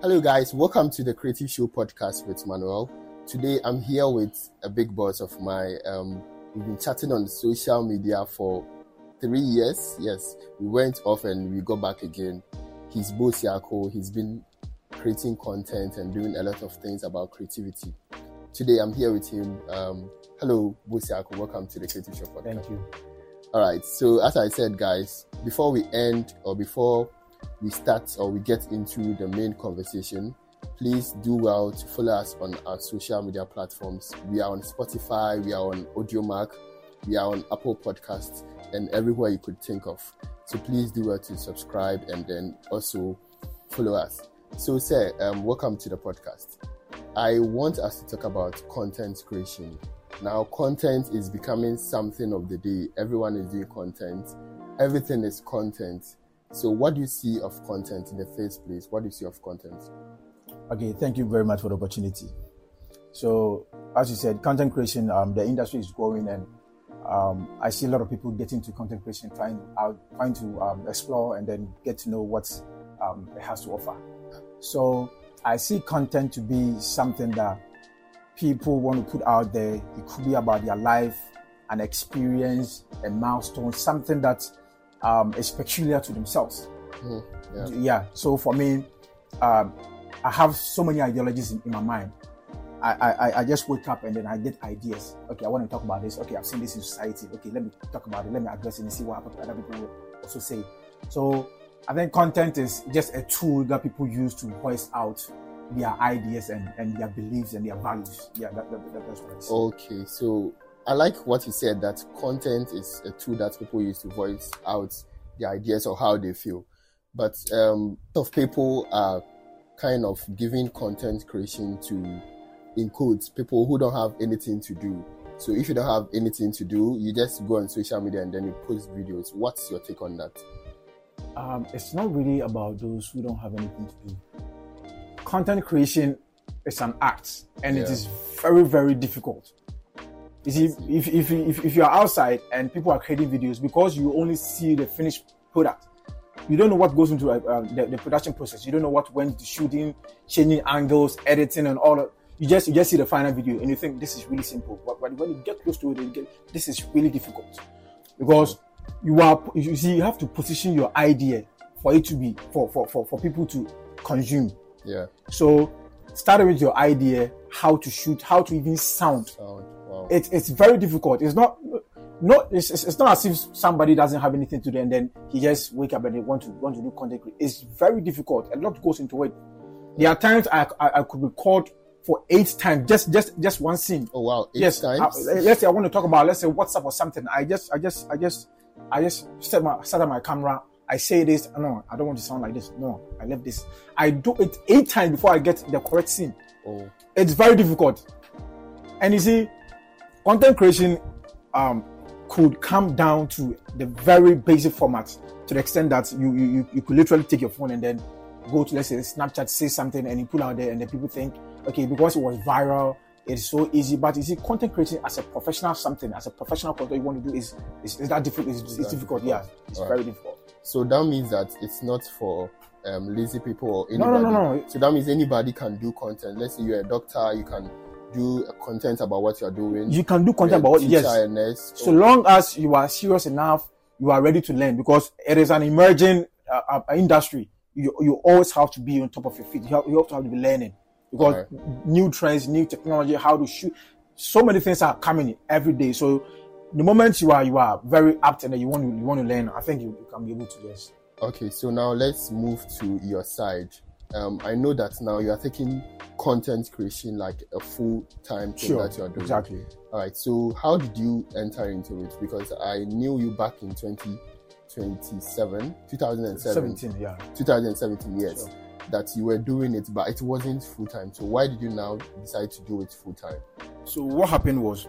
Hello, guys. Welcome to the Creative Show podcast with Manuel. Today, I'm here with a big boss of mine. Um, we've been chatting on social media for three years. Yes, we went off and we got back again. He's Boasiako. He's been creating content and doing a lot of things about creativity. Today, I'm here with him. Um, hello, Boasiako. Welcome to the Creative Show podcast. Thank you. All right. So, as I said, guys, before we end or before we start or we get into the main conversation, please do well to follow us on our social media platforms. We are on Spotify, we are on Audiomack, we are on Apple Podcasts, and everywhere you could think of. So please do well to subscribe and then also follow us. So, sir, um, welcome to the podcast. I want us to talk about content creation. Now, content is becoming something of the day. Everyone is doing content. Everything is content. So, what do you see of content in the first place? What do you see of content? Okay, thank you very much for the opportunity. So, as you said, content creation, um, the industry is growing, and um, I see a lot of people getting to content creation, trying out, trying to um, explore and then get to know what um, it has to offer. So, I see content to be something that people want to put out there. It could be about their life, an experience, a milestone, something that um, is peculiar to themselves. Mm, yeah. yeah. So for me, um, I have so many ideologies in, in my mind. I, I, I just wake up and then I get ideas. Okay, I want to talk about this. Okay, I've seen this in society. Okay, let me talk about it. Let me address it and see what other people will also say. So I think content is just a tool that people use to voice out their ideas and, and their beliefs and their values. Yeah, that, that, that, that's what I see. Okay, so I like what you said that content is a tool that people use to voice out their ideas or how they feel. But um, of people are kind of giving content creation to, in quotes, people who don't have anything to do. So if you don't have anything to do, you just go on social media and then you post videos. What's your take on that? Um, it's not really about those who don't have anything to do. Content creation is an art, and it Yeah. is very, very difficult. You see, if, if, if, if you're outside and people are creating videos because you only see the finished product, you don't know what goes into uh, uh, the, the production process. You don't know what went to shooting, changing angles, editing, and all of. You just you just see the final video and you think this is really simple. But, but when you get close to it, you get, this is really difficult because you are you see you have to position your idea for it to be for for for, for people to consume. Yeah. So start with your idea, how to shoot, how to even sound. Sound. It's it's very difficult. It's not not it's, it's not as if somebody doesn't have anything to do and then he just wake up and they want to want to do content. It's very difficult. A lot goes into it. There are times I I, I could record for eight times just just just one scene. oh wow. Eight yes, times. I- let's say I want to talk about let's say WhatsApp or something. I just I just I just I just set my set up my camera. I say this. No, I don't want to sound like this. No, I left this. I do it eight times before I get the correct scene. oh. It's very difficult. And you see, content creation um, could come down to the very basic format to the extent that you, you you could literally take your phone and then go to let's say Snapchat, say something, and you put out there, and then people think, okay, because it was viral, it's so easy. But you see, content creation as a professional something, as a professional content you want to do is is, is that difficult? It's, it's that difficult. Yeah, it's Alright. very difficult. So that means that it's not for um, lazy people or No, no, no, no. So that means anybody can do content. Let's say you're a doctor, you can do a content about what you're doing. You can do content about what yes. nurse. so long as you are serious enough, you are ready to learn because it is an emerging uh, uh, industry. You, you always have to be on top of your feet. You have, you have to have to be learning because new trends, new technology, how to shoot. So many things are coming every day. So the moment you are you are very apt and you want to you want to learn, I think you, you can be able to just Okay, so now let's move to your side. Um, I know that now you are taking content creation like a full time thing sure that you're doing. exactly. All right. So how did you enter into it? Because I knew you back in 2027, 2007, 17, yeah. 2017 yes. Sure. that you were doing it, but it wasn't full time. So why did you now decide to do it full time? So what happened was,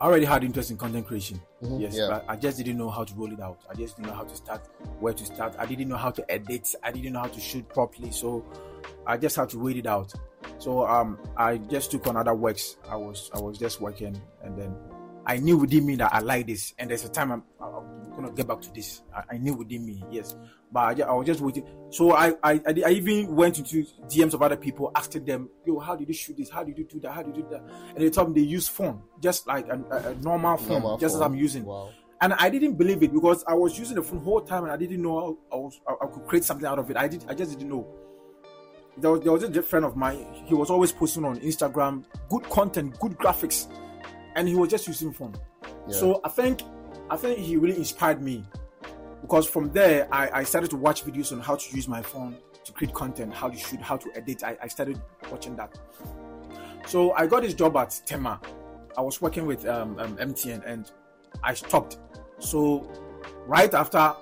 I already had interest in content creation. Mhm, Yes, yeah. but I just didn't know how to roll it out. I just didn't know how to start, where to start. I didn't know how to edit. I didn't know how to shoot properly. So I just had to wait it out. So um, I just took on other works. I was I was just working, and then I knew within me that I like this. And there's a time I'm, I, gonna get back to this. I, I knew within me, yes, but I, I was just waiting. So I, I, I, even went into DMs of other people, asking them, "Yo, how did you shoot this? How did you do that? How did you do that?" And they told me they use phone, just like a, a, normal phone, Normal just as. I'm using. Wow. And I didn't believe it because I was using the phone whole time and I didn't know I, was, I, I could create something out of it. I did, I just didn't know. There was, there was a friend of mine. He was always posting on Instagram, good content, good graphics, and he was just using phone. Yeah. So I think, I think he really inspired me because from there I, I started to watch videos on how to use my phone to create content, how to shoot, how to edit. I, I started watching that. So I got this job at Tema. I was working with um, um, MTN and I stopped. So right after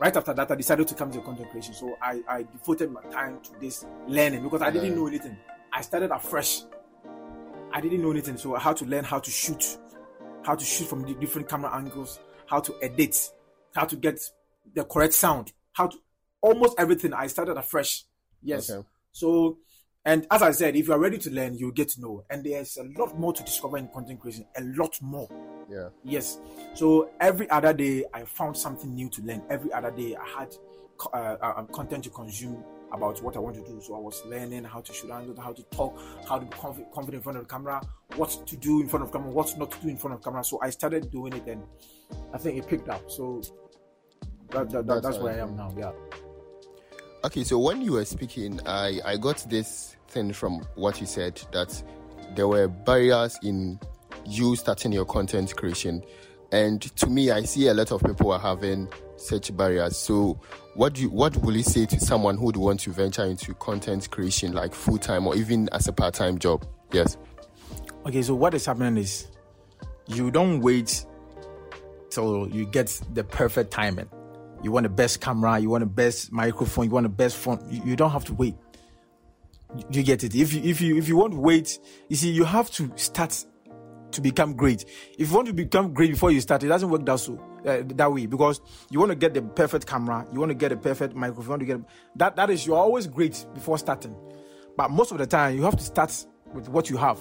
right after that I decided to come to content creation. So I, I devoted my time to this learning because I didn't know anything. I started afresh. I didn't know anything. So I had to learn how to shoot, how to shoot from the different camera angles, how to edit, how to get the correct sound, how to almost everything. I started afresh. Yes. Okay. So, and as I said, if you are ready to learn, you'll get to know. And there's a lot more to discover in content creation. A lot more. Yeah. Yes. So every other day, I found something new to learn. Every other day, I had uh, uh, content to consume about what I want to do. So I was learning how to shoot angles, how to talk, how to be confi- confident in front of the camera, what to do in front of camera, what not to do in front of camera. So I started doing it, and I think it picked up. So that, that, that, That's that's where I I am now. Yeah. Okay, so when you were speaking, I, I got this thing from what you said that there were barriers in you starting your content creation. And to me, I see a lot of people are having such barriers. So, what do you, what will you say to someone who would want to venture into content creation, like full time or even as a part time job? Yes. Okay, so what is happening is you don't wait till you get the perfect timing. You want the best camera, you want the best microphone, you want the best phone. You, you don't have to wait. You, you get it. If you if you if you want to wait, you see, you have to start to become great. If you want to become great before you start, it doesn't work that so uh, that way because you want to get the perfect camera, you want to get the perfect microphone, you want to get that. That is, you're always great before starting, but most of the time you have to start with what you have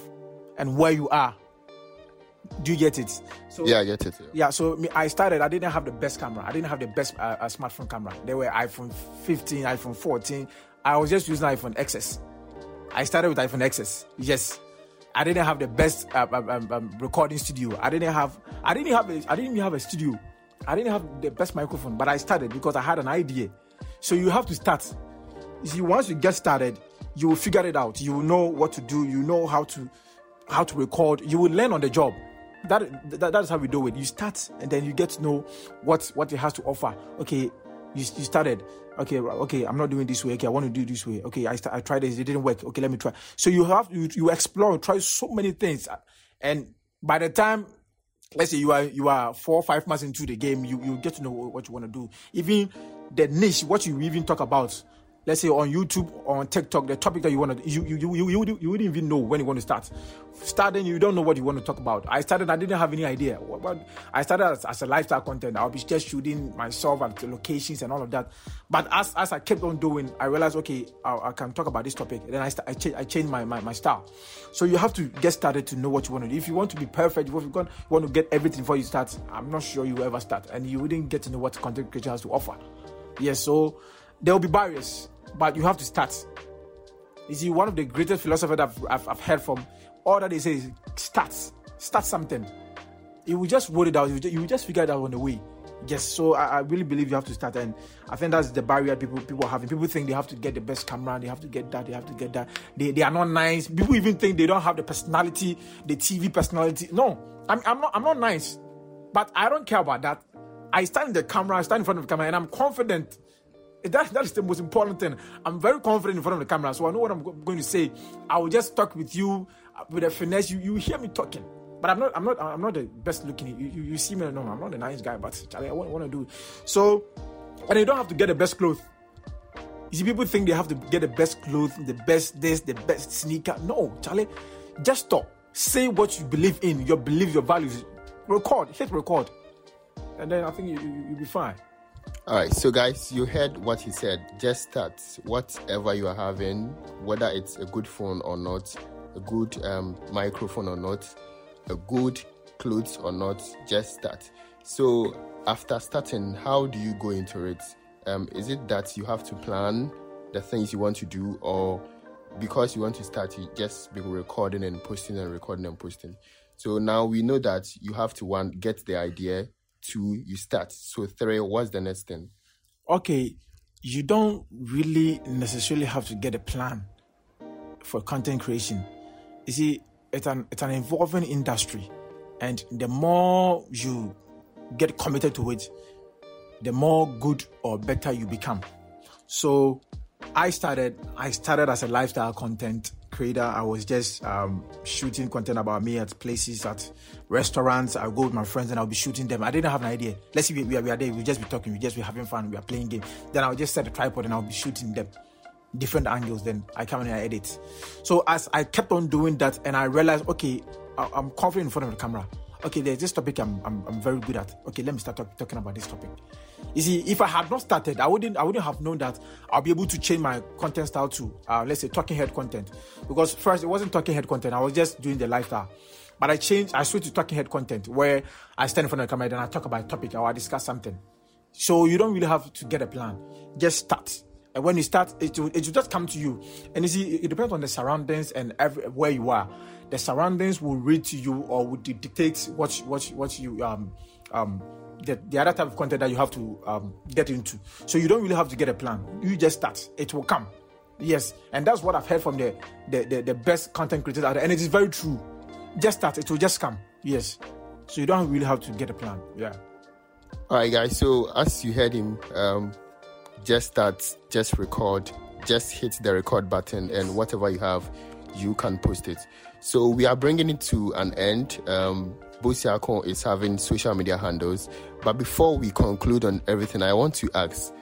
and where you are. Do you get it? So Yeah, I get it. yeah, so me, I started. I didn't have the best camera. I didn't have the best uh, uh, smartphone camera. There were iPhone 15, iPhone 14. I was just using iPhone XS. I started with iPhone XS. Yes, I didn't have the best uh, um, um, um, recording studio. I didn't have. I didn't have. A, I didn't even have a studio. I didn't have the best microphone. But I started because I had an idea. So you have to start. You see, once you get started, you will figure it out. You will know what to do. You know how to how to record. You will learn on the job. That, that that is how we do it. You start and then you get to know what what it has to offer. Okay, you, you started. Okay, okay, I'm not doing this way. Okay, I want to do this way. Okay, I I tried this. It didn't work. Okay, let me try. So you have you, you explore, try so many things, uh, and by the time let's say you are you are four or five months into the game, you you get to know what you want to do. Even the niche, what you even talk about. Let's say on YouTube or on TikTok, the topic that you want to you you you you, you, wouldn't- you wouldn't even know when you want to start. Starting, you don't know what you want to talk about. I started, I didn't have any idea. What, what I started as, as a lifestyle content. I'll be just shooting myself at locations and all of that. But as as I kept on doing, I realized okay, I, I can talk about this topic. Then I I, cha- I changed my, my my style. So you have to get started to know what you want to do. If you want to be perfect, if you want, to get everything before you start, I'm not sure you ever start, and you wouldn't get to know what content creation has to offer. Yes, so there will be barriers, but you have to start. You see, one of the greatest philosophers that I've, I've, heard from, all that they say is start, start something. You will just roll it out. You will ju- you will just figure it out on the way. Yes, so I, I really believe you have to start, and I think that's the barrier people people are having. People think they have to get the best camera, they have to get that, they have to get that. They, they are not nice. People even think they don't have the personality, the TV personality. No, I'm, I'm not I'm not nice, but I don't care about that. I stand in the camera, I stand in front of the camera, and I'm confident that, that is the most important thing. I'm very confident in front of the camera, so I know what I'm going to say. I will just talk with you uh, with a finesse. You you hear me talking, but I'm not I'm not I'm not the best looking. You you, you see me, no, I'm not a nice guy, but Charlie, I want, to do. So, and you don't have to get the best clothes. You see, people think they have to get the best clothes, the best this, the best sneaker. No, Charlie, just stop. Say what you believe in, your beliefs, your values. Record, hit record, and then I think you, you, you'll be fine. All right, so guys, you heard what he said. Just start whatever you are having, whether it's a good phone or not, a good um, microphone or not, a good clothes or not. Just start. So after starting, how do you go into it? Um, is it that you have to plan the things you want to do, or because you want to start, you just be recording and posting and recording and posting? So now we know that you have to one get the idea, two you start. So three, what's the next thing? Okay, you don't really necessarily have to get a plan for content creation. You see, it's an it's an evolving industry, and the more you get committed to it, the more good or better you become. So I started I started as a lifestyle content creator. I was just um, shooting content about me at places, at restaurants. I go with my friends and I'll be shooting them. I didn't have an idea. Let's see, we, we, are, we are there. We'll just be talking. We'll just be having fun. We are playing game. Then I'll just set a tripod and I'll be shooting them different angles. Then I come and I edit. So as I kept on doing that, and I realized, okay, I, I'm confident in front of the camera okay, there's this topic I'm, I'm, I'm very good at. Okay, let me start talk, talking about this topic. You see, if I had not started, I wouldn't I wouldn't have known that I'll be able to change my content style to uh, let's say talking head content. Because first it wasn't talking head content, I was just doing the lifestyle. But I changed, I switched to talking head content where I stand in front of the camera and I talk about a topic or I discuss something. So you don't really have to get a plan. Just start. And when you start, it will, it will just come to you. And you see, it depends on the surroundings and every, where you are the surroundings will read to you or will dictate what what what you um um the, the other type of content that you have to um, get into. So you don't really have to get a plan. You just start. It will come. Yes, and that's what I've heard from the the, the, the best content creators out there, and it is very true. Just start. It will just come. Yes. So you don't really have to get a plan. Yeah. All right, guys. So as you heard him, um, just start, just record, just hit the record button, and whatever you have, you can post it. So we are bringing it to an end. Um, Boasiako is having social media handles. But before we conclude on everything, I want to ask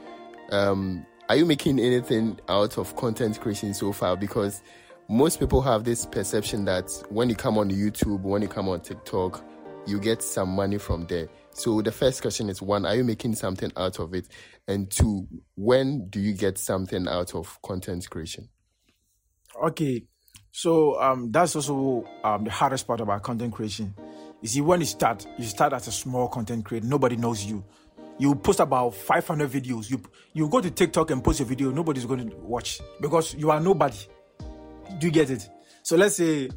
um, Are you making anything out of content creation so far? Because most people have this perception that when you come on YouTube, when you come on TikTok, you get some money from there. So the first question is one, are you making something out of it? And two, when do you get something out of content creation? Okay, so um, that's also um, the hardest part about content creation. You see, when you start, you start as a small content creator. Nobody knows you. You post about 500 videos. You you go to TikTok and post your video. Nobody's going to watch because you are nobody. Do you get it? So let's say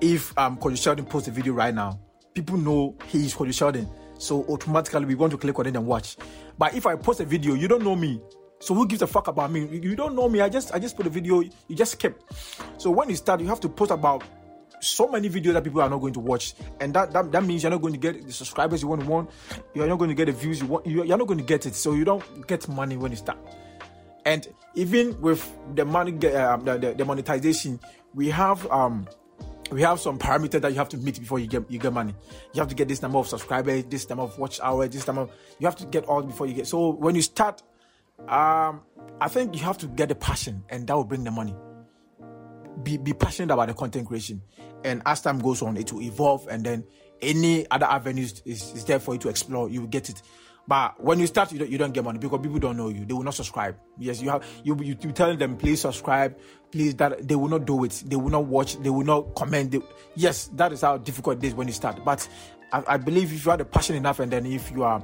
if um Cody Sheldon posts a video right now, people know he is Cody Sheldon. So automatically we want to click on it and watch. But if I post a video, you don't know me. So who gives a fuck about me? You don't know me. I just I just put a video. You just skip. So when you start, you have to post about so many videos that people are not going to watch, and that that, that means you're not going to get the subscribers you want want. You're not going to get the views you want. You're not going to get it. So you don't get money when you start. And even with the money, uh, the, the, the monetization, we have um we have some parameters that you have to meet before you get you get money. You have to get this number of subscribers, this number of watch hours, this number. Of, you have to get all before you get. So when you start, um, I think you have to get the passion, and that will bring the money. Be be passionate about the content creation, and as time goes on, it will evolve, and then any other avenues is, is there for you to explore. You will get it. But when you start, you don't, you don't get money because people don't know you. They will not subscribe. Yes, you have you you, you tell them please subscribe, please that they will not do it. They will not watch. They will not comment. They, yes, that is how difficult it is when you start. But I, I believe if you are the passion enough, and then if you are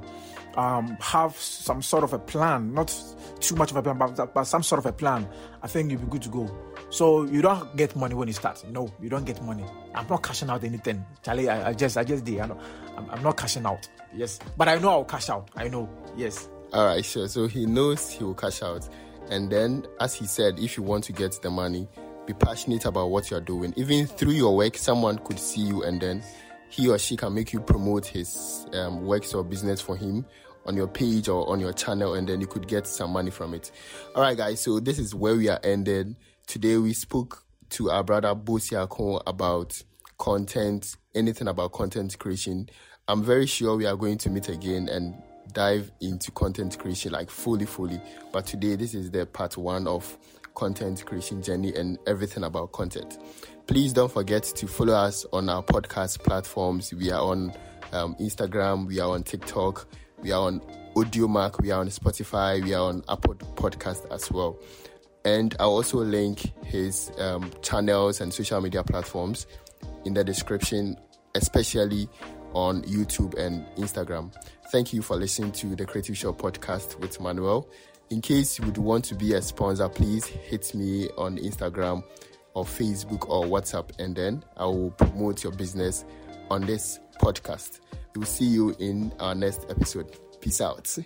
um, have some sort of a plan, not too much of a plan, but, but some sort of a plan, I think you'll be good to go. So you don't get money when you start. No, you don't get money. I'm not cashing out anything, Charlie. I, I just, I just did. I know, I'm, I'm not cashing out. Yes, but I know I'll cash out. I know. Yes. All right, sure. So he knows he will cash out, and then, as he said, if you want to get the money, be passionate about what you're doing. Even through your work, someone could see you, and then he or she can make you promote his um, works or business for him on your page or on your channel, and then you could get some money from it. All right, guys. So this is where we are ended. Today we spoke to our brother Boasiako about content, anything about content creation. I'm very sure we are going to meet again and dive into content creation like fully, fully. But today, this is the part one of content creation journey and everything about content. Please don't forget to follow us on our podcast platforms. We are on um, Instagram, we are on TikTok, we are on Audiomack, we are on Spotify, we are on Apple Podcast as well. And I'll also link his um, channels and social media platforms in the description, especially on YouTube and Instagram. Thank you for listening to the Creative Show podcast with Manuel. In case you would want to be a sponsor, please hit me on Instagram or Facebook or WhatsApp, and then I will promote your business on this podcast. We will see you in our next episode. Peace out.